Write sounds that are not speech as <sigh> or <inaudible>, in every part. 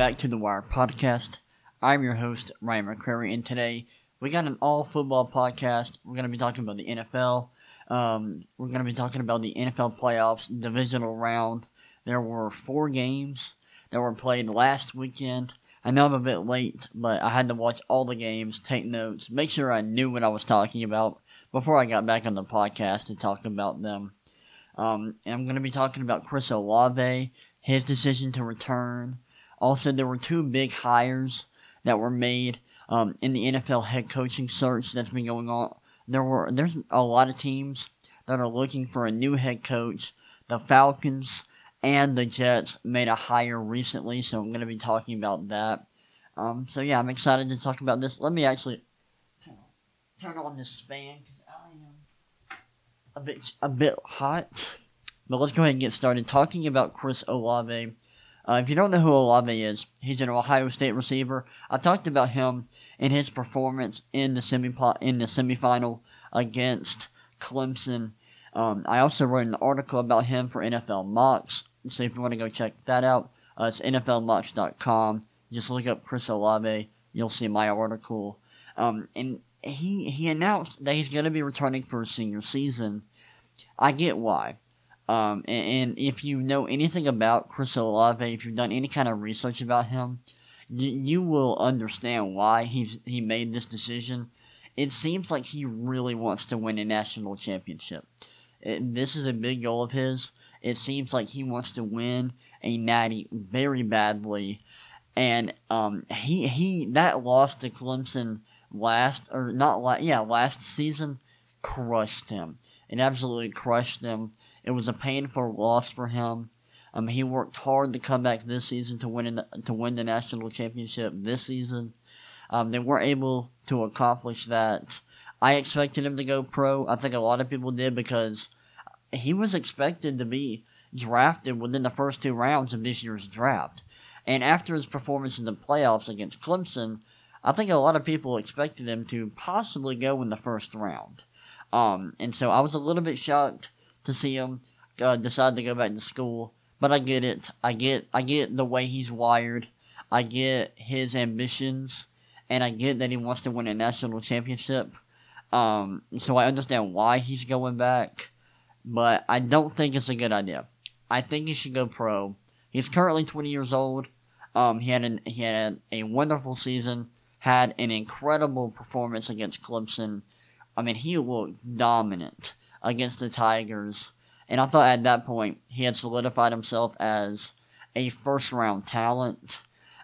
back to the Wire Podcast. I'm your host, Ryan McCrary, and today we got an all football podcast. We're going to be talking about the NFL. Um, we're going to be talking about the NFL playoffs divisional round. There were four games that were played last weekend. I know I'm a bit late, but I had to watch all the games, take notes, make sure I knew what I was talking about before I got back on the podcast to talk about them. Um, and I'm going to be talking about Chris Olave, his decision to return. Also, there were two big hires that were made um, in the NFL head coaching search that's been going on. There were there's a lot of teams that are looking for a new head coach. The Falcons and the Jets made a hire recently, so I'm going to be talking about that. Um, so yeah, I'm excited to talk about this. Let me actually turn on this fan because I am a bit a bit hot. But let's go ahead and get started talking about Chris Olave. Uh, if you don't know who Olave is, he's an Ohio State receiver. I talked about him in his performance in the semi in the semifinal against Clemson. Um, I also wrote an article about him for NFL Mocks. So if you want to go check that out, uh, it's NFLMocks.com. Just look up Chris Olave. You'll see my article. Um, and he he announced that he's going to be returning for his senior season. I get why. Um, and, and, if you know anything about Chris Olave, if you've done any kind of research about him, you, you will understand why he's he made this decision. It seems like he really wants to win a national championship. It, this is a big goal of his. It seems like he wants to win a natty very badly, and um, he he that loss to Clemson last or not last yeah last season crushed him. It absolutely crushed him it was a painful loss for him. Um, he worked hard to come back this season to win to win the national championship this season. Um, they weren't able to accomplish that. I expected him to go pro. I think a lot of people did because he was expected to be drafted within the first two rounds of this year's draft. And after his performance in the playoffs against Clemson, I think a lot of people expected him to possibly go in the first round. Um, and so I was a little bit shocked to see him uh, decide to go back to school. But I get it. I get I get the way he's wired. I get his ambitions, and I get that he wants to win a national championship. Um, so I understand why he's going back, but I don't think it's a good idea. I think he should go pro. He's currently 20 years old. Um, he had an, he had a wonderful season. Had an incredible performance against Clemson. I mean, he looked dominant against the Tigers. And I thought at that point he had solidified himself as a first round talent.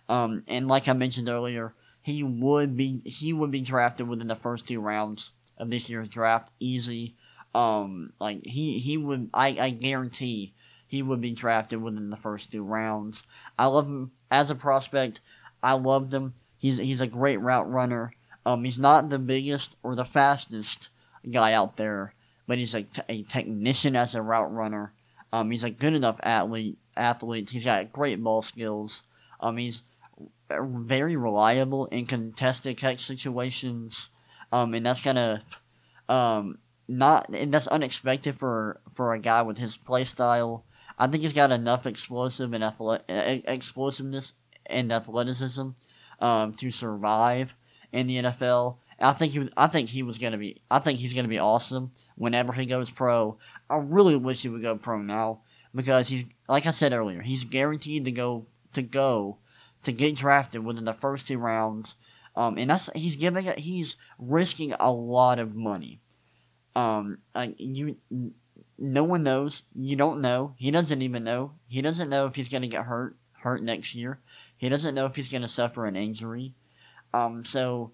Um, and like I mentioned earlier, he would be he would be drafted within the first two rounds of this year's draft, easy. Um, like he he would I, I guarantee he would be drafted within the first two rounds. I love him as a prospect. I love him. He's he's a great route runner. Um, he's not the biggest or the fastest guy out there, but he's a, a technician as a route runner. Um, he's a good enough athlete. Athlete. He's got great ball skills. Um, he's very reliable in contested catch situations. Um, and that's kind of um not and that's unexpected for for a guy with his play style. I think he's got enough explosive and athletic explosiveness and athleticism um, to survive in the NFL. I think he I think he was gonna be I think he's gonna be awesome whenever he goes pro. I really wish he would go pro now because he's like I said earlier, he's guaranteed to go to go to get drafted within the first two rounds. Um, and that's he's giving it. He's risking a lot of money. Um, like you, no one knows. You don't know. He doesn't even know. He doesn't know if he's gonna get hurt hurt next year. He doesn't know if he's gonna suffer an injury. Um, so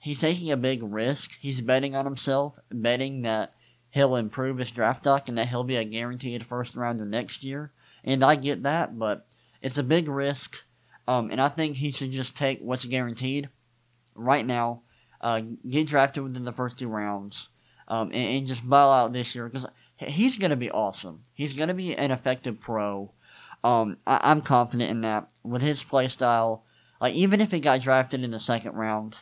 he's taking a big risk. He's betting on himself, betting that he'll improve his draft stock and that he'll be a guaranteed first rounder next year. And I get that, but it's a big risk. Um, and I think he should just take what's guaranteed right now, uh, get drafted within the first two rounds, um, and, and, just ball out this year because he's going to be awesome. He's going to be an effective pro. Um, I, am confident in that with his play style. Like even if he got drafted in the second round,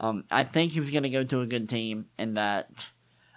um, I think he was going to go to a good team, and that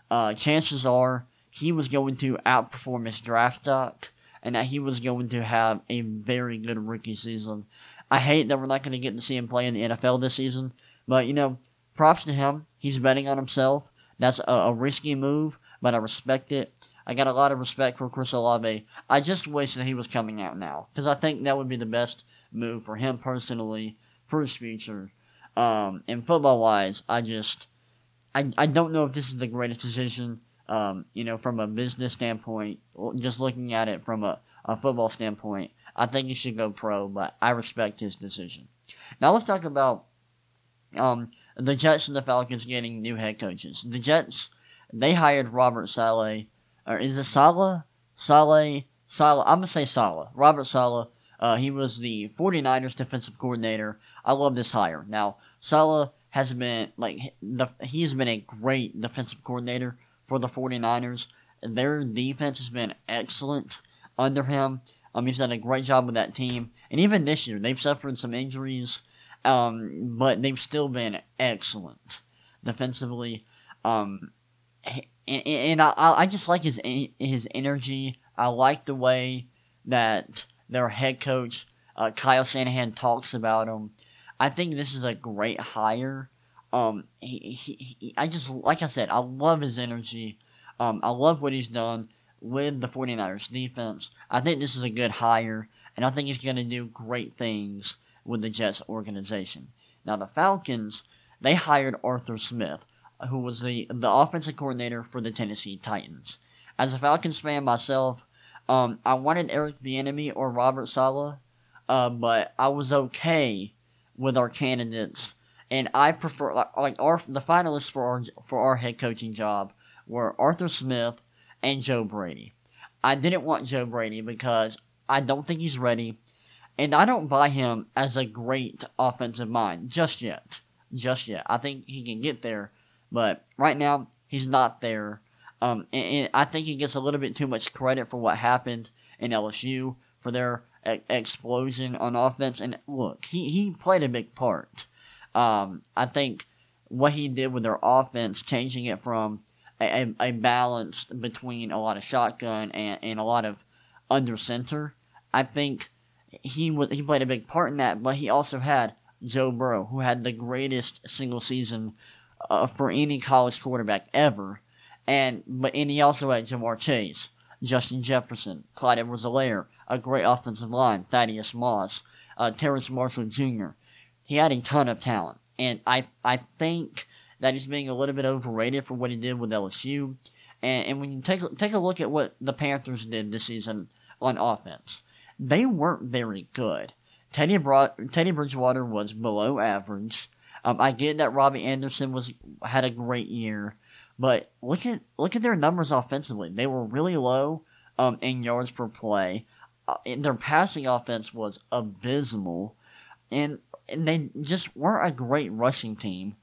uh, chances are he was going to outperform his draft stock and that he was going to have a very good rookie season. I hate that we're not going to get to see him play in the NFL this season, but you know, props to him. He's betting on himself. That's a, a risky move, but I respect it. I got a lot of respect for Chris Olave. I just wish that he was coming out now because I think that would be the best move for him personally for his future. Um, and football wise, I just I, I don't know if this is the greatest decision. Um, you know, from a business standpoint, just looking at it from a, a football standpoint, I think he should go pro, but I respect his decision. Now let's talk about um, the Jets and the Falcons getting new head coaches. The Jets, they hired Robert Saleh, or is it Sala? Saleh, Saleh, I'm going to say Sala. Robert Sala. uh, he was the 49ers defensive coordinator. I love this hire. Now, Saleh has been, like, the, he has been a great defensive coordinator for the 49ers. Their defense has been excellent under him. Um, he's done a great job with that team. And even this year, they've suffered some injuries. Um, but they've still been excellent defensively. Um, and, and I, I just like his his energy. I like the way that their head coach uh, Kyle Shanahan talks about him. I think this is a great hire. Um, he, he, he, I just like I said, I love his energy. Um, I love what he's done with the 49ers defense. I think this is a good hire, and I think he's going to do great things with the Jets organization. Now, the Falcons, they hired Arthur Smith, who was the, the offensive coordinator for the Tennessee Titans. As a Falcons fan myself, um, I wanted Eric Bieniemy or Robert Sala, uh, but I was okay with our candidates, and I prefer like, like our the finalists for our for our head coaching job were Arthur Smith and Joe Brady. I didn't want Joe Brady because I don't think he's ready. And I don't buy him as a great offensive mind just yet. Just yet. I think he can get there, but right now he's not there. Um, and, and I think he gets a little bit too much credit for what happened in LSU for their e- explosion on offense. And look, he, he played a big part. Um, I think what he did with their offense, changing it from a, a, a balance between a lot of shotgun and, and a lot of under center, I think he he played a big part in that, but he also had Joe Burrow, who had the greatest single season uh, for any college quarterback ever, and but and he also had Ja'Marr Chase, Justin Jefferson, Clyde Edwards-Helaire, a great offensive line, Thaddeus Moss, uh, Terrace Marshall Jr. He had a ton of talent, and I I think that he's being a little bit overrated for what he did with LSU. And, and when you take take a look at what the Panthers did this season on offense, they weren't very good. Teddy brought, Teddy Bridgewater was below average. Um, I get that Robbie Anderson was had a great year, but look at look at their numbers offensively. They were really low um, in yards per play. Uh, their passing offense was abysmal, and, and they just weren't a great rushing team.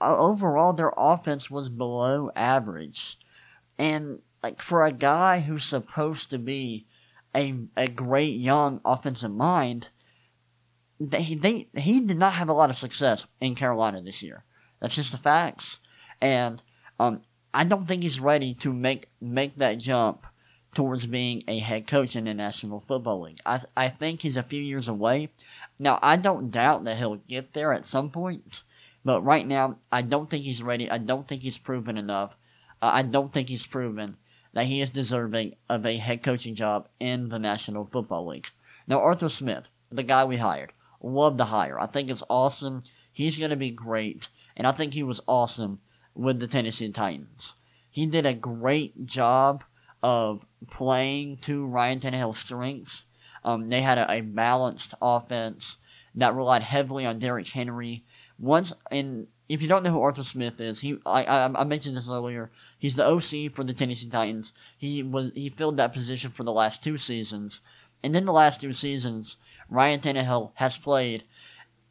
Uh, overall, their offense was below average, and like for a guy who's supposed to be a, a great young offensive mind, they, they he did not have a lot of success in Carolina this year. That's just the facts, and um, I don't think he's ready to make make that jump towards being a head coach in the National Football League. I I think he's a few years away. Now I don't doubt that he'll get there at some point, but right now I don't think he's ready. I don't think he's proven enough. Uh, I don't think he's proven that he is deserving of a head coaching job in the National Football League. Now, Arthur Smith, the guy we hired, love the hire. I think it's awesome. He's going to be great, and I think he was awesome with the Tennessee Titans. He did a great job of playing to Ryan Tannehill's strengths. Um, they had a, a, balanced offense that relied heavily on Derrick Henry. Once, and if you don't know who Arthur Smith is, he I, I, I mentioned this earlier. He's the OC for the Tennessee Titans. He was he filled that position for the last two seasons, and then the last two seasons, Ryan Tannehill has played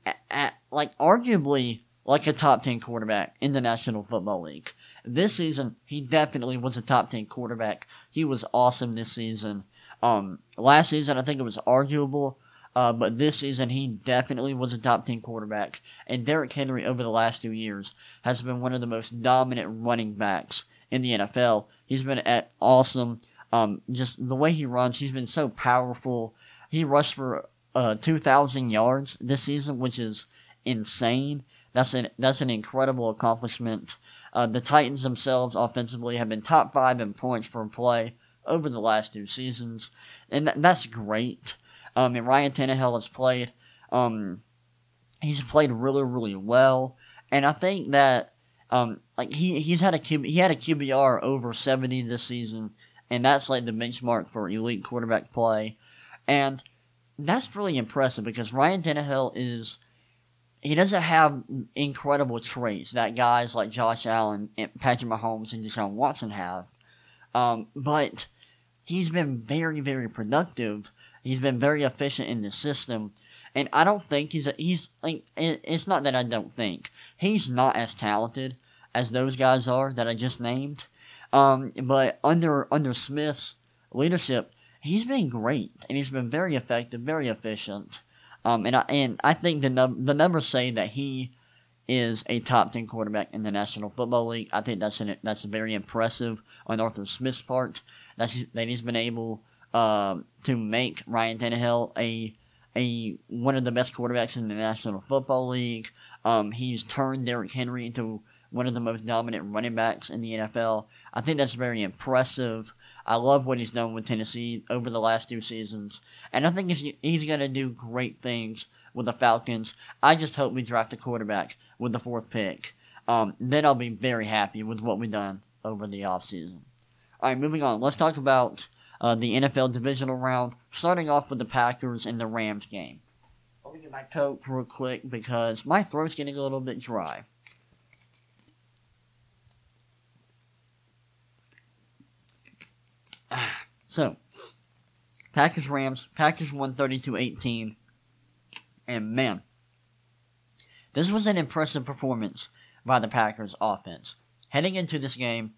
at, at like arguably like a top ten quarterback in the National Football League. This season, he definitely was a top ten quarterback. He was awesome this season. Um, last season, I think it was arguable, uh, but this season he definitely was a top ten quarterback. And Derrick Henry over the last two years has been one of the most dominant running backs in the NFL. He's been at awesome. Um, just the way he runs, he's been so powerful. He rushed for uh, 2,000 yards this season, which is insane. That's an that's an incredible accomplishment. Uh, the Titans themselves offensively have been top five in points per play over the last two seasons, and th- that's great. Um, and Ryan Tannehill has played, um, he's played really really well, and I think that um, like he he's had a QB, he had a QBR over seventy this season, and that's like the benchmark for elite quarterback play, and that's really impressive because Ryan Tannehill is he doesn't have incredible traits that guys like Josh Allen, and Patrick Mahomes, and Deshaun Watson have. Um, but he's been very, very productive. He's been very efficient in the system, and I don't think he's a, he's like it's not that I don't think he's not as talented as those guys are that I just named. Um, but under under Smith's leadership, he's been great and he's been very effective, very efficient. Um, and I and I think the num- the numbers say that he is a top ten quarterback in the National Football League. I think that's an, that's very impressive on Arthur Smith's part. That's that he's been able um, to make Ryan Tannehill a a one of the best quarterbacks in the National Football League. Um, he's turned Derrick Henry into one of the most dominant running backs in the NFL. I think that's very impressive. I love what he's done with Tennessee over the last two seasons, and I think he's, he's going to do great things with the Falcons. I just hope we draft a quarterback with the fourth pick. Um, then I'll be very happy with what we've done over the offseason. All right, moving on. Let's talk about uh, the NFL divisional round, starting off with the Packers and the Rams game. Let me get my coat real quick because my throat's getting a little bit dry. So, Packers Rams, Packers won 32 18. And man, this was an impressive performance by the Packers offense. Heading into this game,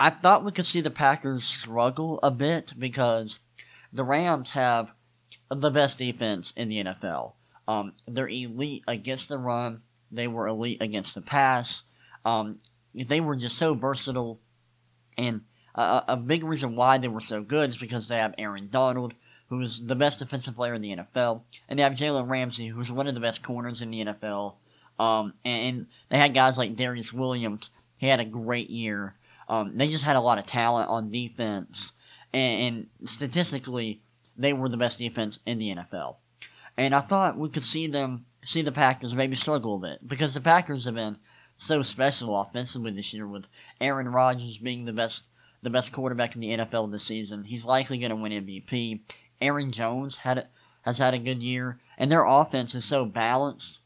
I thought we could see the Packers struggle a bit because the Rams have the best defense in the NFL. Um, they're elite against the run. They were elite against the pass. Um, they were just so versatile and uh, a big reason why they were so good is because they have Aaron Donald, who is the best defensive player in the NFL, and they have Jalen Ramsey, who's one of the best corners in the NFL. Um, and they had guys like Darious Williams. He had a great year. Um, they just had a lot of talent on defense, and, and statistically, they were the best defense in the NFL. And I thought we could see them see the Packers maybe struggle a bit because the Packers have been so special offensively this year with Aaron Rodgers being the best the best quarterback in the NFL this season. He's likely going to win MVP. Aaron Jones had has had a good year, and their offense is so balanced,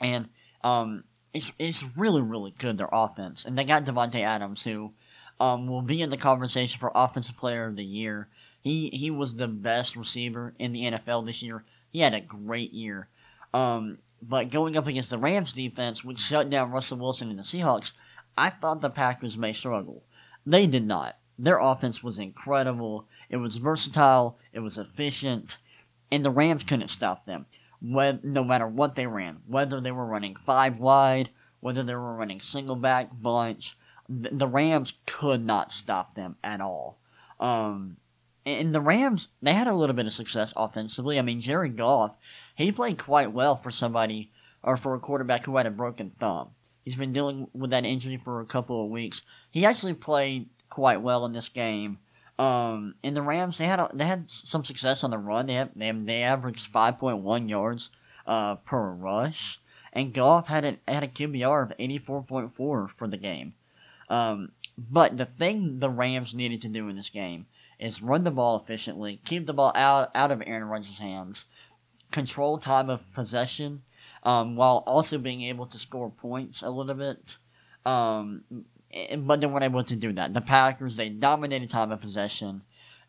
and um, it's it's really really good their offense. And they got Davante Adams, who um, will be in the conversation for Offensive Player of the Year. He he was the best receiver in the NFL this year. He had a great year. Um, but going up against the Rams defense, which shut down Russell Wilson and the Seahawks, I thought the Packers may struggle. They did not. Their offense was incredible. It was versatile. It was efficient. And the Rams couldn't stop them. no matter what they ran, whether they were running five wide, whether they were running single back, bunch, the Rams could not stop them at all. Um, and the Rams, they had a little bit of success offensively. I mean, Jared Goff, he played quite well for somebody, or for a quarterback who had a broken thumb. He's been dealing with that injury for a couple of weeks. He actually played quite well in this game. Um, in the Rams, they had a, they had some success on the run. They have, they, have, they averaged five point one yards uh, per rush, and Goff had a, had a QBR of eighty four point four for the game. Um, but the thing the Rams needed to do in this game is run the ball efficiently, keep the ball out out of Aaron Rodgers' hands, control time of possession, um, while also being able to score points a little bit. Um, but they weren't able to do that. The Packers, they dominated time of possession.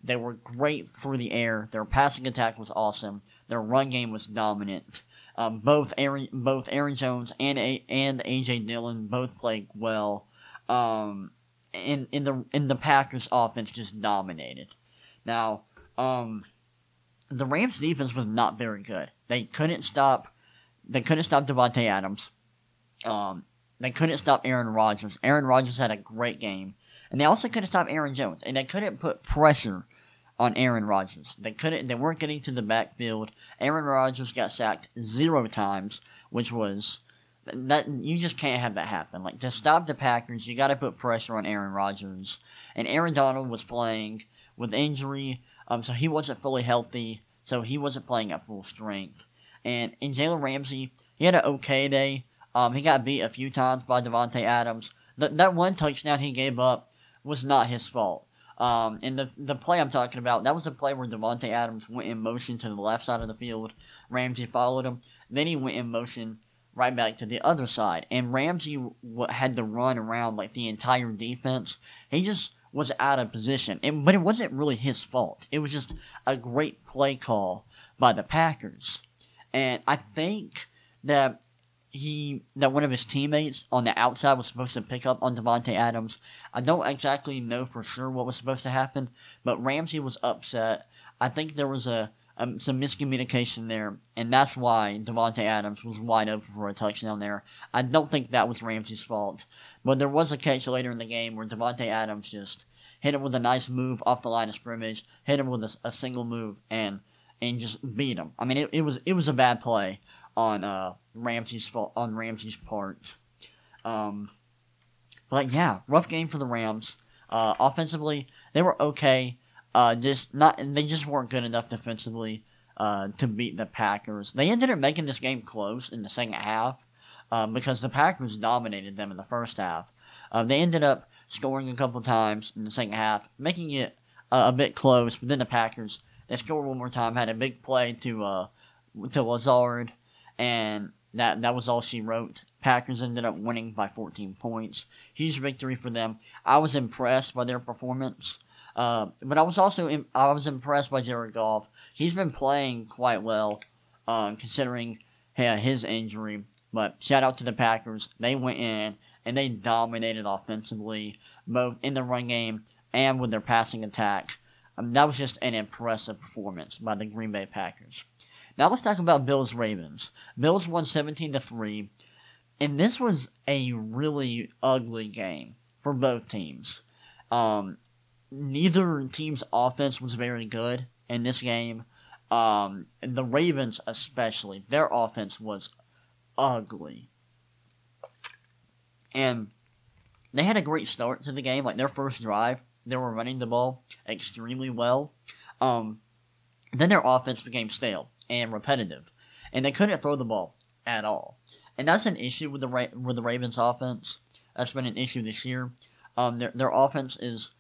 They were great through the air. Their passing attack was awesome. Their run game was dominant. Um, both Aaron, both Aaron Jones and A- and AJ Dillon both played well. Um, in in the in the Packers offense just dominated. Now, um, the Rams defense was not very good. They couldn't stop they couldn't stop Davante Adams. Um, they couldn't stop Aaron Rodgers. Aaron Rodgers had a great game, and they also couldn't stop Aaron Jones, and they couldn't put pressure on Aaron Rodgers. They couldn't. They weren't getting to the backfield Aaron Rodgers got sacked zero times, which was that you just can't have that happen. Like to stop the Packers, you got to put pressure on Aaron Rodgers. And Aaron Donald was playing with injury, um, so he wasn't fully healthy, so he wasn't playing at full strength. And in Jalen Ramsey, he had an okay day. Um, he got beat a few times by Davante Adams. Th- that one touchdown he gave up was not his fault. Um, and the the play I'm talking about, that was a play where Davante Adams went in motion to the left side of the field. Ramsey followed him. Then he went in motion right back to the other side. And Ramsey w- had to run around like the entire defense. He just was out of position. It, but it wasn't really his fault. It was just a great play call by the Packers. And I think that he that one of his teammates on the outside was supposed to pick up on Davante Adams. I don't exactly know for sure what was supposed to happen, but Ramsey was upset. I think there was a um, some miscommunication there, and that's why Davante Adams was wide open for a touchdown there. I don't think that was Ramsey's fault, but there was a catch later in the game where Davante Adams just hit him with a nice move off the line of scrimmage, hit him with a, a single move, and and just beat him. I mean, it, it was it was a bad play on uh, Ramsey's on Ramsey's part. Um, but yeah, rough game for the Rams. Uh, offensively, they were okay. Uh, just not they just weren't good enough defensively uh, to beat the Packers. They ended up making this game close in the second half um, because the Packers dominated them in the first half. Uh, they ended up scoring a couple times in the second half, making it uh, a bit close. But then the Packers they scored one more time, had a big play to uh, to Lazard, and that that was all she wrote. Packers ended up winning by 14 points. Huge victory for them. I was impressed by their performance. Uh, but I was also I was impressed by Jared Goff. He's been playing quite well, uh, considering uh, his injury. But shout out to the Packers. They went in and they dominated offensively, both in the run game and with their passing attack. That was just an impressive performance by the Green Bay Packers. Now let's talk about Bills Ravens. Bills won 17 to 3, and this was a really ugly game for both teams. Um, neither team's offense was very good in this game. Um, the Ravens, especially, their offense was ugly. And they had a great start to the game. Like their first drive, they were running the ball extremely well. Um, then their offense became stale and repetitive, and they couldn't throw the ball at all. And that's an issue with the Ra- with the Ravens' offense. That's been an issue this year. Um, their their offense is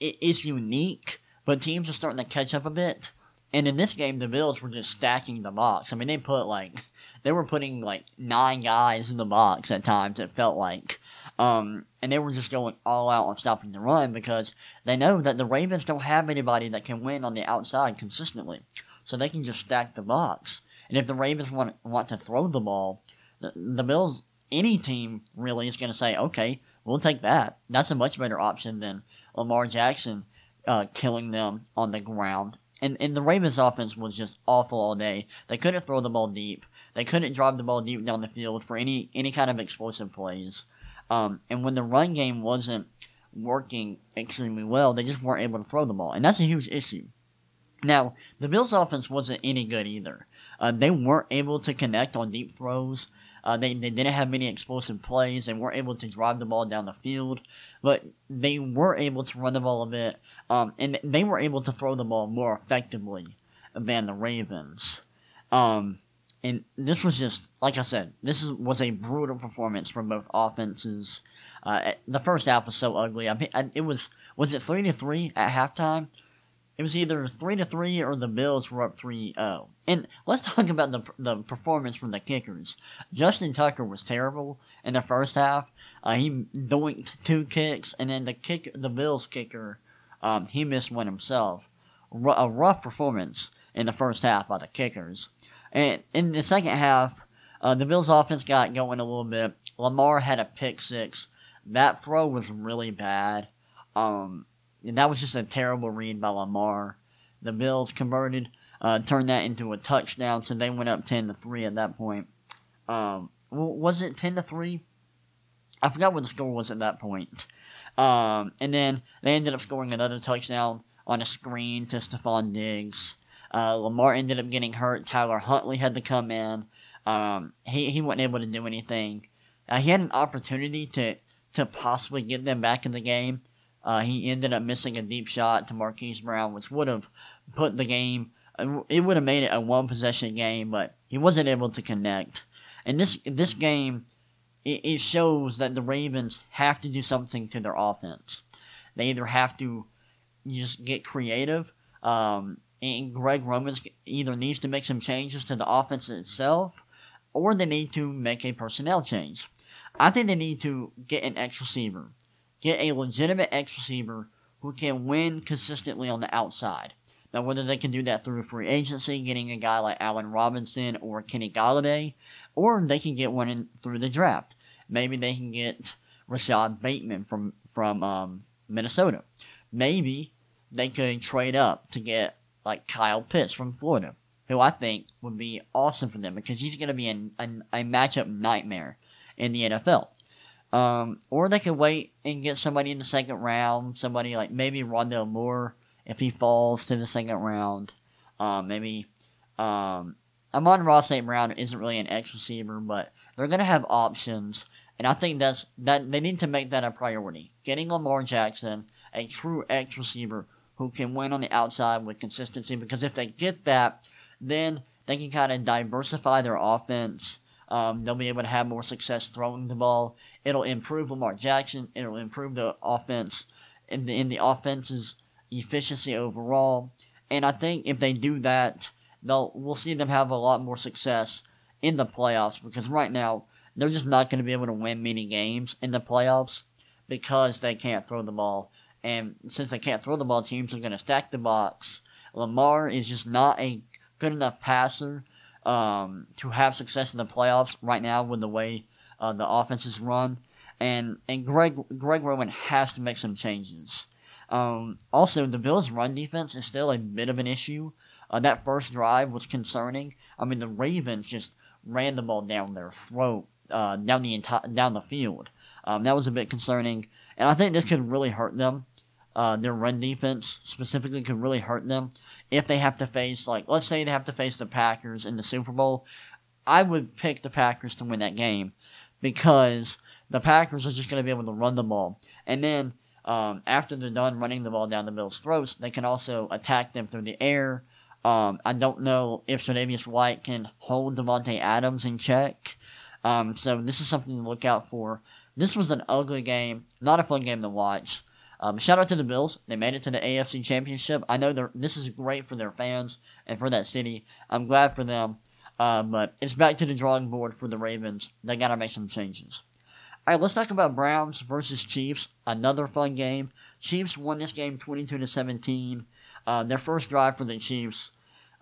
it is unique, but teams are starting to catch up a bit. And in this game, the Bills were just stacking the box. I mean, they put like <laughs> they were putting like nine guys in the box at times. It felt like, um, and they were just going all out on stopping the run because they know that the Ravens don't have anybody that can win on the outside consistently, so they can just stack the box. And if the Ravens want want to throw the ball, the, the Bills, any team really is going to say, okay, we'll take that. That's a much better option than Lamar Jackson uh, killing them on the ground. And, and the Ravens offense was just awful all day. They couldn't throw the ball deep. They couldn't drive the ball deep down the field for any any kind of explosive plays. Um, and when the run game wasn't working extremely well, they just weren't able to throw the ball, and that's a huge issue. Now, the Bills' offense wasn't any good either. Uh, they weren't able to connect on deep throws. Uh, they, they didn't have many explosive plays. They weren't able to drive the ball down the field, but they were able to run the ball a bit, um, and they were able to throw the ball more effectively than the Ravens. Um, and this was just like I said, this is, was a brutal performance from both offenses. Uh, the first half was so ugly. I, it was was it three to three at halftime? It was either three to three or the Bills were up 3-0. And let's <laughs> talk about the the performance from the kickers. Justin Tucker was terrible in the first half. Uh, he doinked two kicks, and then the kick the Bills kicker, um, he missed one himself. R- a rough performance in the first half by the kickers. And in the second half, uh, the Bills' offense got going a little bit. Lamar had a pick six. That throw was really bad. Um, and that was just a terrible read by Lamar. The Bills converted, uh, turned that into a touchdown, so they went up ten to three at that point. Um, was it ten to three? I forgot what the score was at that point. Um, and then they ended up scoring another touchdown on a screen to Stefon Diggs. Uh, Lamar ended up getting hurt. Tyler Huntley had to come in. Um, he, he wasn't able to do anything. Uh, he had an opportunity to, to possibly get them back in the game. Uh, he ended up missing a deep shot to Marquise Brown, which would have put the game. It would have made it a one possession game, but he wasn't able to connect. And this this game, it, it shows that the Ravens have to do something to their offense. They either have to just get creative, um, and Greg Roman's either needs to make some changes to the offense itself, or they need to make a personnel change. I think they need to get an X receiver, get a legitimate X receiver who can win consistently on the outside. Now, whether they can do that through free agency, getting a guy like Allen Robinson or Kenny Golladay, or they can get one in, through the draft. Maybe they can get Rashod Bateman from from um, Minnesota. Maybe they could trade up to get like Kyle Pitts from Florida, who I think would be awesome for them because he's going to be a, a, a, matchup nightmare in the NFL. Um, or they could wait and get somebody in the second round, somebody like maybe Rondale Moore if he falls to the second round. Um, maybe um, Amon-Ra St. Brown isn't really an X receiver, but they're going to have options, and I think that's that they need to make that a priority. Getting Lamar Jackson, a true X receiver who can win on the outside with consistency, because if they get that, then they can kind of diversify their offense. Um, they'll be able to have more success throwing the ball. It'll improve Lamar Jackson. It'll improve the offense in the in the offense's efficiency overall. And I think if they do that, they'll we'll see them have a lot more success in the playoffs because right now they're just not going to be able to win many games in the playoffs because they can't throw the ball. And since they can't throw the ball, teams are going to stack the box. Lamar is just not a good enough passer um, to have success in the playoffs right now with the way uh, the offense is run. And and Greg Greg Roman has to make some changes. Um, also, the Bills' run defense is still a bit of an issue. Uh, that first drive was concerning. I mean, the Ravens just ran the ball down their throat, uh, down the entire down the field. Um, that was a bit concerning, and I think this could really hurt them. Uh, their run defense specifically could really hurt them if they have to face, like, let's say they have to face the Packers in the Super Bowl. I would pick the Packers to win that game because the Packers are just going to be able to run the ball, and then um, after they're done running the ball down the Bills' throats, they can also attack them through the air. Um, I don't know if Tre'Davious White can hold Davante Adams in check. Um, so this is something to look out for. This was an ugly game, not a fun game to watch. Um, shout out to the Bills. They made it to the AFC Championship. I know this is great for their fans and for that city. I'm glad for them. Uh, but it's back to the drawing board for the Ravens. They got to make some changes. All right, let's talk about Browns versus Chiefs. Another fun game. Chiefs won this game 22 to 17. Uh, their first drive for the Chiefs,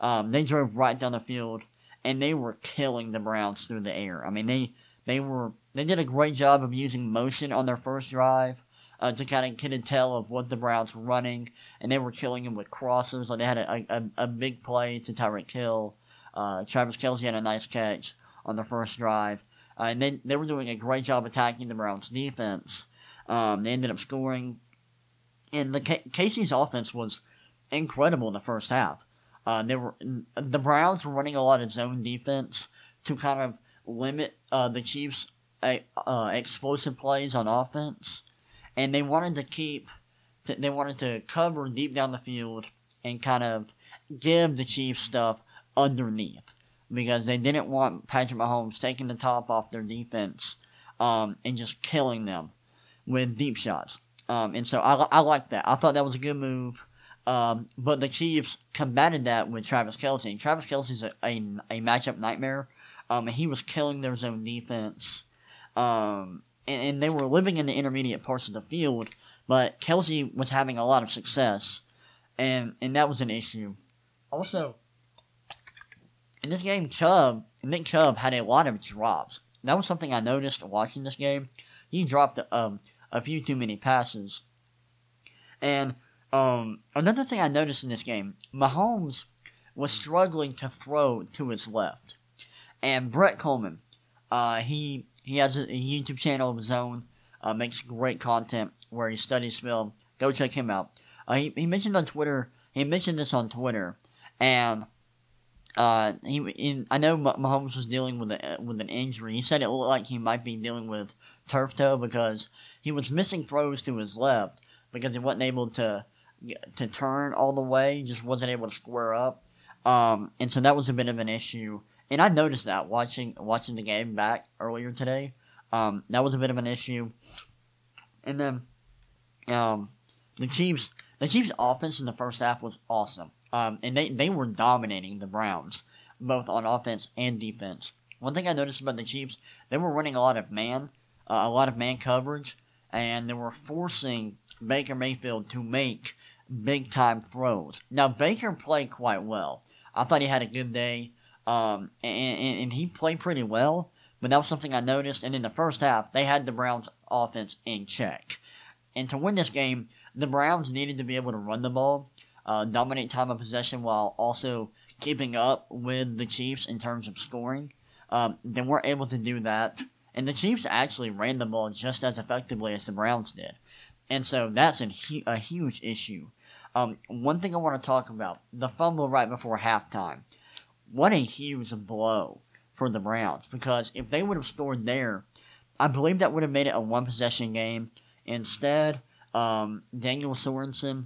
um, they drove right down the field, and they were killing the Browns through the air. I mean, they they were they did a great job of using motion on their first drive uh, to kind of get a tell of what the Browns were running, and they were killing them with crosses. Like they had a, a, a big play to Tyreek Hill. Uh, Travis Kelce had a nice catch on the first drive. Uh, and they, they were doing a great job attacking the Browns' defense. Um, they ended up scoring. And the K- KC's offense was incredible in the first half. Uh, they were the Browns were running a lot of zone defense to kind of limit uh, the Chiefs' uh, explosive plays on offense, and they wanted to keep they wanted to cover deep down the field and kind of give the Chiefs stuff underneath because they didn't want Patrick Mahomes taking the top off their defense um, and just killing them with deep shots. Um, and so I, I like that. I thought that was a good move. Um, but the Chiefs combated that with Travis Kelce. Travis Kelce's a, a, a matchup nightmare. Um, and he was killing their zone defense. Um, and, they were living in the intermediate parts of the field, but Kelce was having a lot of success. And, and that was an issue. Also, in this game, Chubb, Nick Chubb had a lot of drops. That was something I noticed watching this game. He dropped um, a few too many passes. And um, another thing I noticed in this game, Mahomes was struggling to throw to his left. And Brett Kollmann, uh, he he has a, YouTube channel of his own, uh, makes great content where he studies film. Go check him out. Uh, he, he mentioned on Twitter, he mentioned this on Twitter, and uh, he in, I know Mahomes was dealing with a, with an injury. He said it looked like he might be dealing with turf toe because he was missing throws to his left because he wasn't able to to turn all the way, just wasn't able to square up. Um, and so that was a bit of an issue. And I noticed that watching watching the game back earlier today. Um, that was a bit of an issue. And then um, the Chiefs the Chiefs offense in the first half was awesome. Um, and they, they were dominating the Browns, both on offense and defense. One thing I noticed about the Chiefs, they were running a lot of man, uh, a lot of man coverage, and they were forcing Baker Mayfield to make big time throws. Now Baker played quite well. I thought he had a good day, um, and, and, he played pretty well. But that was something I noticed. And in the first half, they had the Browns' offense in check. And to win this game, the Browns needed to be able to run the ball, uh, dominate time of possession while also keeping up with the Chiefs in terms of scoring. Um, they weren't able to do that. And the Chiefs actually ran the ball just as effectively as the Browns did. And so that's a, a huge issue. Um, one thing I want to talk about the fumble right before halftime. What a huge blow for the Browns because if they would have scored there, I believe that would have made it a one possession game. Instead, um, Daniel Sorensen,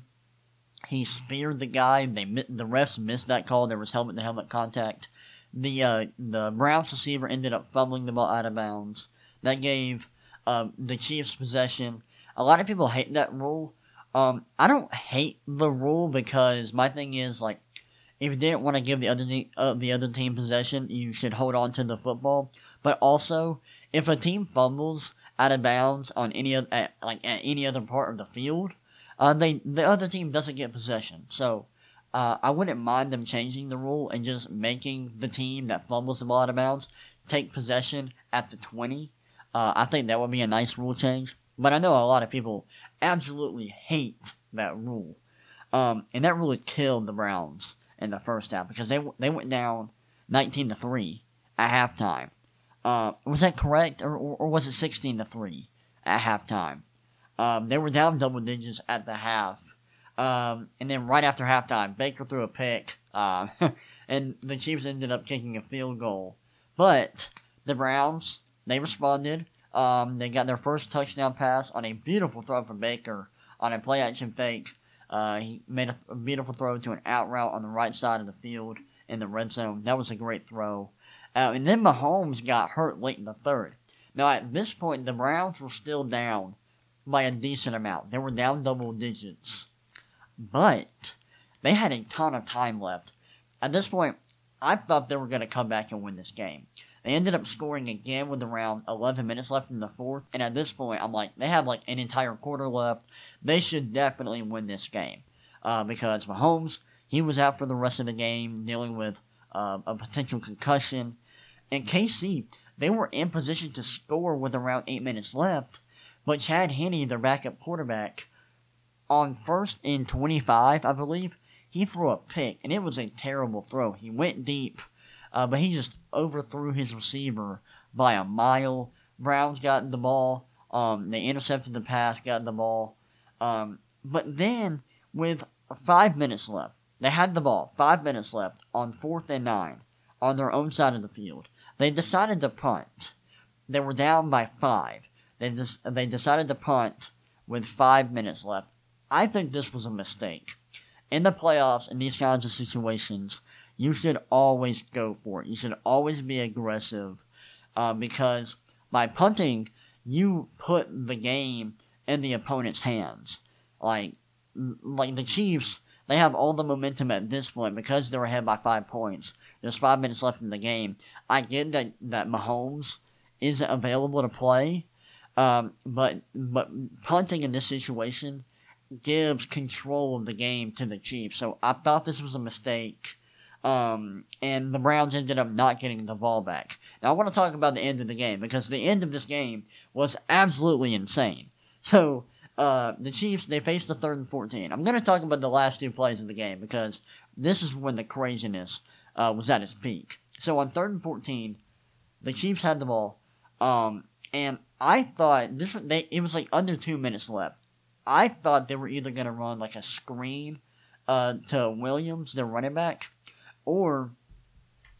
he speared the guy. They the refs missed that call. There was helmet to helmet contact. The uh, the Browns receiver ended up fumbling the ball out of bounds. That gave uh, the Chiefs possession. A lot of people hate that rule. Um, I don't hate the rule because my thing is like, if you didn't want to give the other team, uh, the other team possession, you should hold on to the football. But also, if a team fumbles out of bounds on any other, at, like at any other part of the field, uh, they the other team doesn't get possession. So uh, I wouldn't mind them changing the rule and just making the team that fumbles the ball out of bounds take possession at the twenty. Uh, I think that would be a nice rule change. But I know a lot of people absolutely hate that rule, um, and that really killed the Browns in the first half because they they went down nineteen to three at halftime. Uh, was that correct, or, or, was it 16 to 3 at halftime? Um, they were down double digits at the half. Um, and then right after halftime, Baker threw a pick, uh, <laughs> and the Chiefs ended up kicking a field goal. But the Browns, they responded. Um, they got their first touchdown pass on a beautiful throw from Baker on a play action fake. Uh, he made a, a beautiful throw to an out route on the right side of the field in the red zone. That was a great throw. Uh, and then Mahomes got hurt late in the third. Now, at this point, the Browns were still down by a decent amount. They were down double digits. But they had a ton of time left. At this point, I thought they were going to come back and win this game. They ended up scoring again with around 11 minutes left in the fourth. And at this point, I'm like, they have like an entire quarter left. They should definitely win this game. Uh, because Mahomes, he was out for the rest of the game dealing with uh, a potential concussion. And KC, they were in position to score with around eight minutes left, but Chad Henne, their backup quarterback, on first and 25, I believe, he threw a pick, and it was a terrible throw. He went deep, uh, but he just overthrew his receiver by a mile. Browns got the ball. Um, they intercepted the pass, got the ball. Um, but then, with five minutes left, they had the ball, five minutes left on fourth and nine on their own side of the field. They decided to punt. They were down by five. They they decided to punt with five minutes left. I think this was a mistake. In the playoffs, in these kinds of situations, you should always go for it. You should always be aggressive, uh, because by punting, you put the game in the opponent's hands. Like, like the Chiefs, they have all the momentum at this point because they're ahead by five points. There's five minutes left in the game. I get that that Mahomes isn't available to play, um, but but punting in this situation gives control of the game to the Chiefs. So I thought this was a mistake. Um, and the Browns ended up not getting the ball back. Now I want to talk about the end of the game because the end of this game was absolutely insane. So uh, the Chiefs they faced the third and fourteen. I'm going to talk about the last two plays of the game because this is when the craziness uh, was at its peak. So on third and fourteen, the Chiefs had the ball, um, and I thought this they it was like under two minutes left. I thought they were either gonna run like a screen uh, to Williams, their running back, or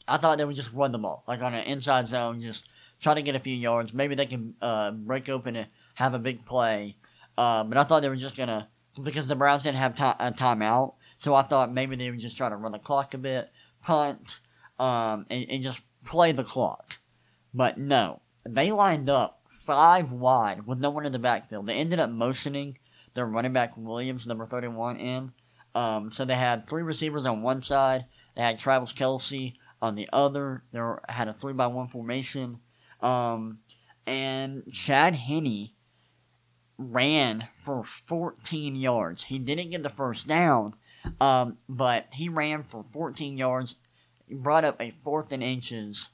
I thought they would just run the ball, like on an inside zone, just try to get a few yards. Maybe they can uh, break open and have a big play. Uh, but I thought they were just gonna because the Browns didn't have time, a timeout, so I thought maybe they would just try to run the clock a bit, punt, um, and, and just play the clock. But no, they lined up five wide with no one in the backfield. They ended up motioning their running back Williams, number 31, in. Um, so they had three receivers on one side. They had Travis Kelce on the other. They had a three by one formation. Um, and Chad Henne ran for 14 yards. He didn't get the first down, um, but he ran for 14 yards. He brought up a fourth and inches.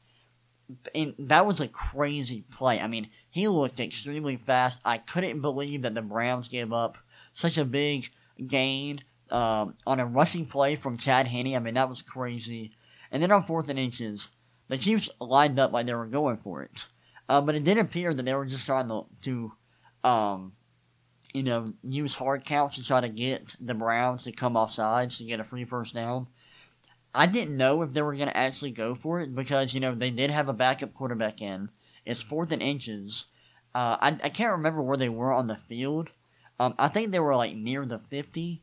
And that was a crazy play. I mean, he looked extremely fast. I couldn't believe that the Browns gave up such a big gain um, on a rushing play from Chad Henne. I mean, that was crazy. And then on fourth and inches, the Chiefs lined up like they were going for it. Uh, but it did appear that they were just trying to, to um, you know, use hard counts to try to get the Browns to come off sides to get a free first down. I didn't know if they were going to actually go for it because, you know, they did have a backup quarterback in. It's fourth and inches. Uh, I, I can't remember where they were on the field. Um, I think they were like near the 50.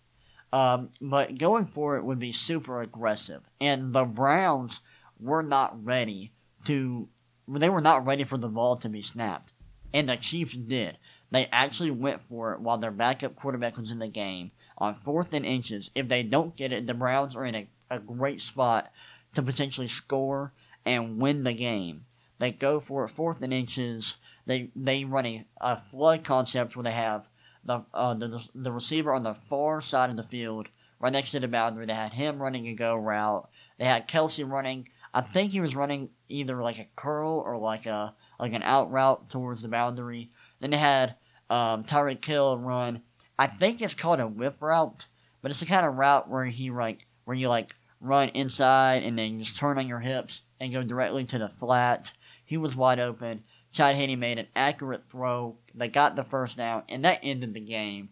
Um, but going for it would be super aggressive. And the Browns were not ready to, they were not ready for the ball to be snapped. And the Chiefs did. They actually went for it while their backup quarterback was in the game on fourth and inches. If they don't get it, the Browns are in a, a great spot to potentially score and win the game. They go for it fourth and inches. They they run a, a flood concept where they have the, uh, the the receiver on the far side of the field, right next to the boundary. They had him running a go route. They had Kelce running. I think he was running either like a curl or like a like an out route towards the boundary. Then they had um, Tyreek run. I think it's called a whip route, but it's the kind of route where he like where you like run inside and then just turn on your hips and go directly to the flat. He was wide open. Chad Henne made an accurate throw. They got the first down, and that ended the game.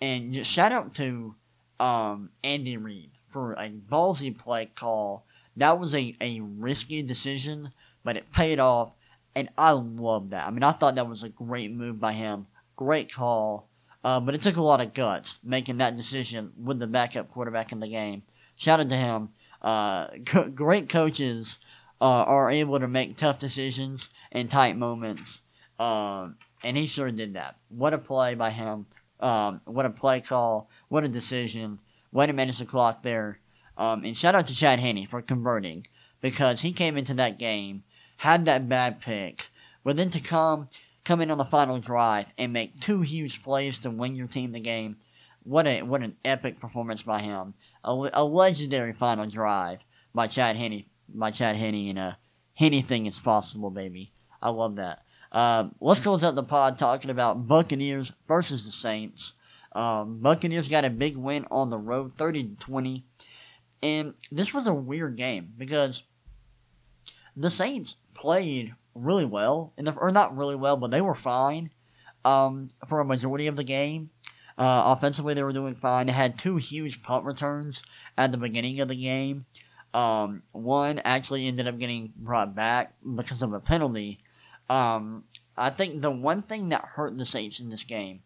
And shout out to um, Andy Reid for a ballsy play call. That was a, a risky decision, but it paid off. And I love that. I mean, I thought that was a great move by him. Great call. Uh, but it took a lot of guts making that decision with the backup quarterback in the game. Shout out to him. Uh, co- <laughs> great coaches uh, are able to make tough decisions in tight moments. Um, and he sure did that. What a play by him. Um, what a play call. What a decision. Way to manage the clock there. Um, and shout out to Chad Henne for converting because he came into that game had that bad pick, but then to come come in on the final drive and make two huge plays to win your team the game. What a what an epic performance by him. A, a legendary final drive by Chad Henne by Chad Henne and uh, anything is possible, baby. I love that. Uh, let's close out the pod talking about Buccaneers versus the Saints. Um, Buccaneers got a big win on the road, thirty to twenty, and this was a weird game because the Saints played really well, in the, or not really well, but they were fine um, for a majority of the game. Uh, offensively, they were doing fine. They had two huge punt returns at the beginning of the game. Um, one actually ended up getting brought back because of a penalty. Um, I think the one thing that hurt the Saints in this game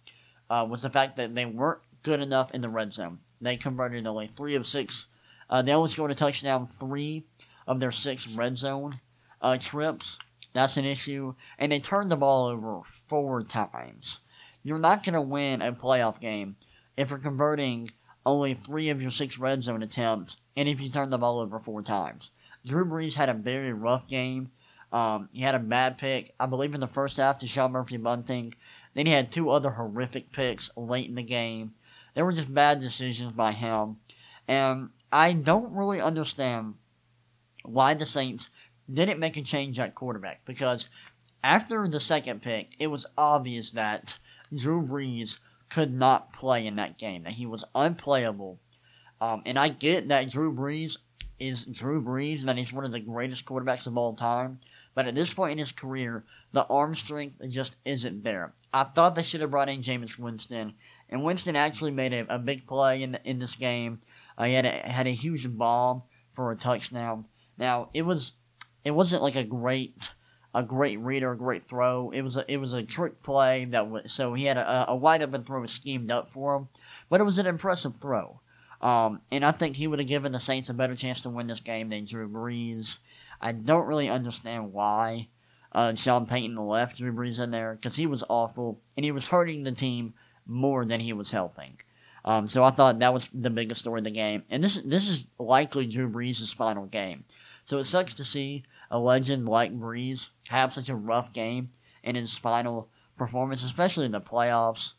uh, was the fact that they weren't good enough in the red zone. They converted only three of six. Uh, they only scored a touchdown three of their six red zone uh, trips. That's an issue. And they turned the ball over four times. You're not going to win a playoff game if you're converting only three of your six red zone attempts and if you turn the ball over four times. Drew Brees had a very rough game. Um, he had a bad pick, I believe, in the first half to Sean Murphy Bunting. Then he had two other horrific picks late in the game. They were just bad decisions by him. And I don't really understand why the Saints didn't make a change at quarterback because after the second pick, it was obvious that Drew Brees could not play in that game, that he was unplayable. Um, and I get that Drew Brees is Drew Brees and that he's one of the greatest quarterbacks of all time. But at this point in his career, the arm strength just isn't there. I thought they should have brought in Jameis Winston, and Winston actually made a, a big play in in this game. Uh, he had a, had a huge bomb for a touchdown. Now it was it wasn't like a great a great read or a great throw. It was a it was a trick play that was so he had a, a wide open throw schemed up for him, but it was an impressive throw. Um, and I think he would have given the Saints a better chance to win this game than Drew Brees. I don't really understand why uh, Sean Payton left Drew Brees in there because he was awful and he was hurting the team more than he was helping. Um, so I thought that was the biggest story of the game, and this this is likely Drew Brees' final game. So it sucks to see a legend like Brees have such a rough game in his final performance, especially in the playoffs.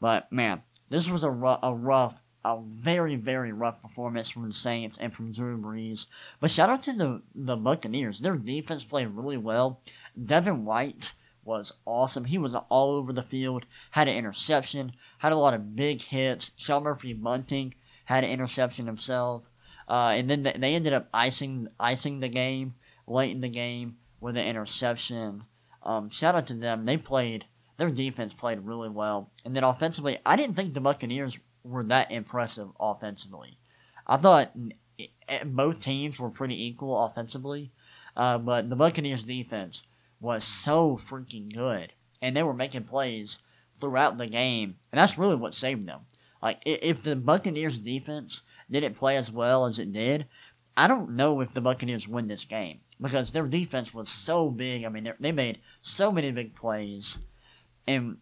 But man, this was a, rough, a rough, a very very rough performance from the Saints and from Drew Brees. But shout out to the the Buccaneers. Their defense played really well. Devin White was awesome. He was all over the field. Had an interception. Had a lot of big hits. Sean Murphy Bunting had an interception himself. Uh, and then they ended up icing icing the game late in the game with an interception. Um, shout out to them. They played their defense played really well, and then offensively, I didn't think the Buccaneers were that impressive offensively. I thought both teams were pretty equal offensively, uh, but the Buccaneers defense was so freaking good, and they were making plays throughout the game, and that's really what saved them. Like if the Buccaneers defense didn't play as well as it did, I don't know if the Buccaneers win this game because their defense was so big. I mean, they made so many big plays, and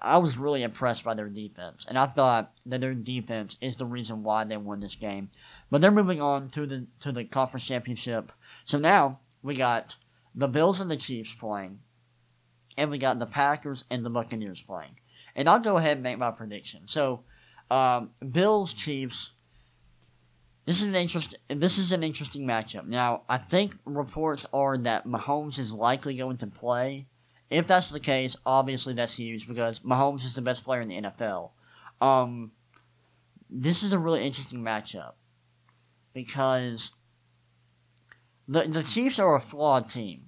I was really impressed by their defense. And I thought that their defense is the reason why they won this game. But they're moving on to the to the conference championship. So now we got the Bills and the Chiefs playing, and we got the Packers and the Buccaneers playing. And I'll go ahead and make my prediction. So, um, Bills Chiefs. This is an interest. This is an interesting matchup. Now, I think reports are that Mahomes is likely going to play. If that's the case, obviously that's huge because Mahomes is the best player in the NFL. Um, this is a really interesting matchup because the the Chiefs are a flawed team.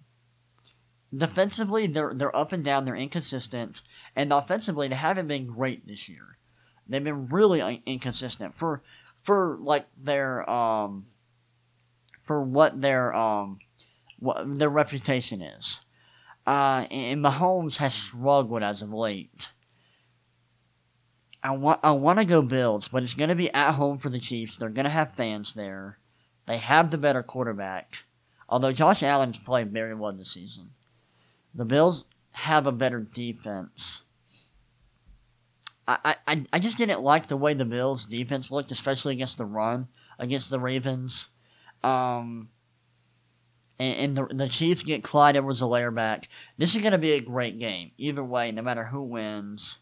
Defensively, they're they're up and down. They're inconsistent, and offensively, they haven't been great this year. They've been really inconsistent for for like their um for what their um what their reputation is. Uh, and Mahomes has struggled as of late. I want I want to go Bills, but it's going to be at home for the Chiefs. They're going to have fans there. They have the better quarterback. Although Josh Allen's played very well this season. The Bills have a better defense. I, I, I just didn't like the way the Bills' defense looked, especially against the run, against the Ravens. Um, and, the, the Chiefs get Clyde Edwards-Helaire back. This is going to be a great game. Either way, no matter who wins.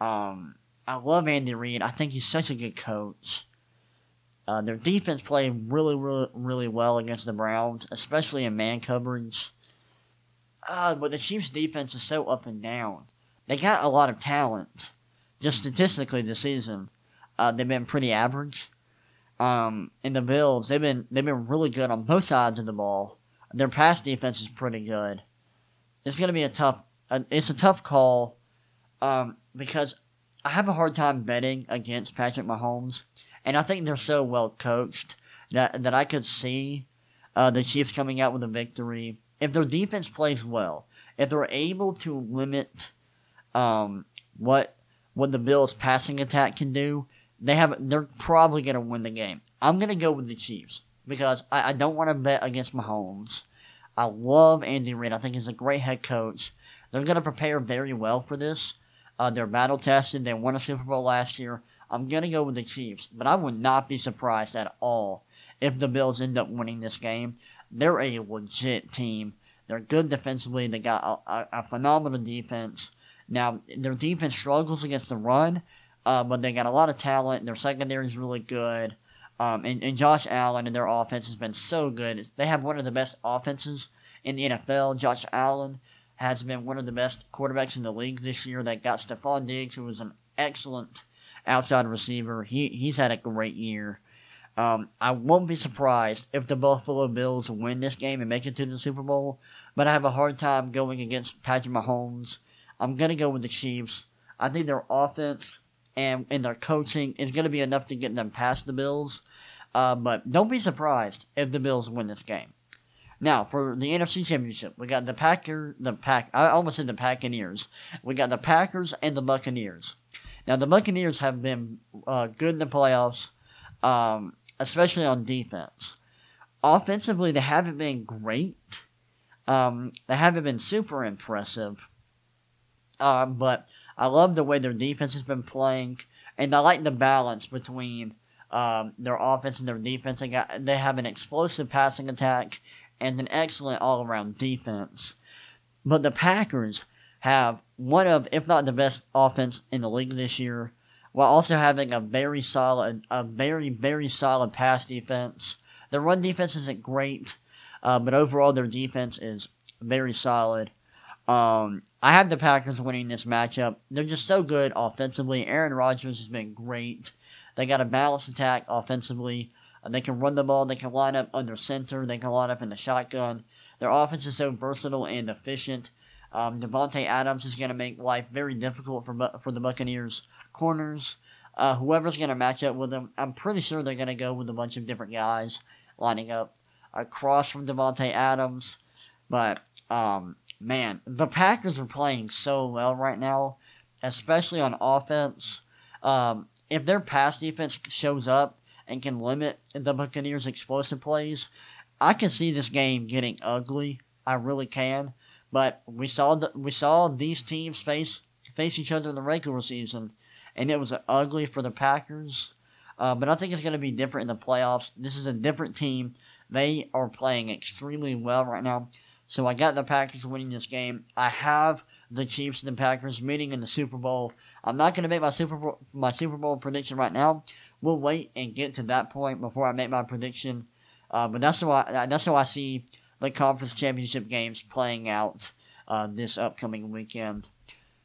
Um, I love Andy Reid. I think he's such a good coach. Uh, their defense played really, really, really well against the Browns, especially in man coverage. Uh, but the Chiefs' defense is so up and down. They got a lot of talent just statistically this season, uh, they've been pretty average. Um, and the Bills, they've been they've been really good on both sides of the ball. Their pass defense is pretty good. It's gonna be a tough. Uh, it's a tough call, um, because I have a hard time betting against Patrick Mahomes, and I think they're so well coached that that I could see uh, the Chiefs coming out with a victory if their defense plays well. If they're able to limit um, what what the Bills' passing attack can do, they have they're probably going to win the game. I'm going to go with the Chiefs because I, I don't want to bet against Mahomes. I love Andy Reid. I think he's a great head coach. They're going to prepare very well for this. Uh, they're battle tested. They won a Super Bowl last year. I'm going to go with the Chiefs, but I would not be surprised at all if the Bills end up winning this game. They're a legit team. They're good defensively. They got a, a, a phenomenal defense. Now, their defense struggles against the run, uh, but they got a lot of talent. Their secondary is really good. Um, and, and Josh Allen and their offense has been so good. They have one of the best offenses in the NFL. Josh Allen has been one of the best quarterbacks in the league this year. That got Stefon Diggs, who was an excellent outside receiver. He he's had a great year. Um, I won't be surprised if the Buffalo Bills win this game and make it to the Super Bowl, but I have a hard time going against Patrick Mahomes I'm gonna go with the Chiefs. I think their offense and and their coaching is gonna be enough to get them past the Bills. Uh, but don't be surprised if the Bills win this game. Now, for the NFC Championship, we got the Packer, the Pack. I almost said the Packeteers. We got the Packers and the Buccaneers. Now, the Buccaneers have been uh, good in the playoffs, um, especially on defense. Offensively, they haven't been great. Um, they haven't been super impressive. Uh, but I love the way their defense has been playing, and I like the balance between um, their offense and their defense. They got they have an explosive passing attack and an excellent all around defense. But the Packers have one of, if not the best offense in the league this year, while also having a very solid, a very, very solid pass defense. Their run defense isn't great, uh, but overall their defense is very solid. Um, I have the Packers winning this matchup. They're just so good offensively. Aaron Rodgers has been great. They got a balanced attack offensively. Uh, they can run the ball. They can line up under center. They can line up in the shotgun. Their offense is so versatile and efficient. Um, Adams is going to make life very difficult for for the Buccaneers corners. Uh, whoever's going to match up with them, I'm pretty sure they're going to go with a bunch of different guys lining up across from Davante Adams. But um, man, the Packers are playing so well right now, especially on offense. Um, if their pass defense shows up and can limit the Buccaneers' explosive plays, I can see this game getting ugly. I really can. But we saw the, we saw these teams face face each other in the regular season, and it was ugly for the Packers. Uh, but I think it's going to be different in the playoffs. This is a different team. They are playing extremely well right now. So I got the Packers winning this game. I have the Chiefs and the Packers meeting in the Super Bowl. I'm not going to make my Super Bowl, my Super Bowl prediction right now. We'll wait and get to that point before I make my prediction. Uh, but that's how I that's how I see the conference championship games playing out uh, this upcoming weekend.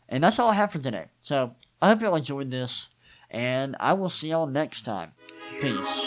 And that's all I have for today. So I hope y'all enjoyed this, and I will see y'all next time. Peace.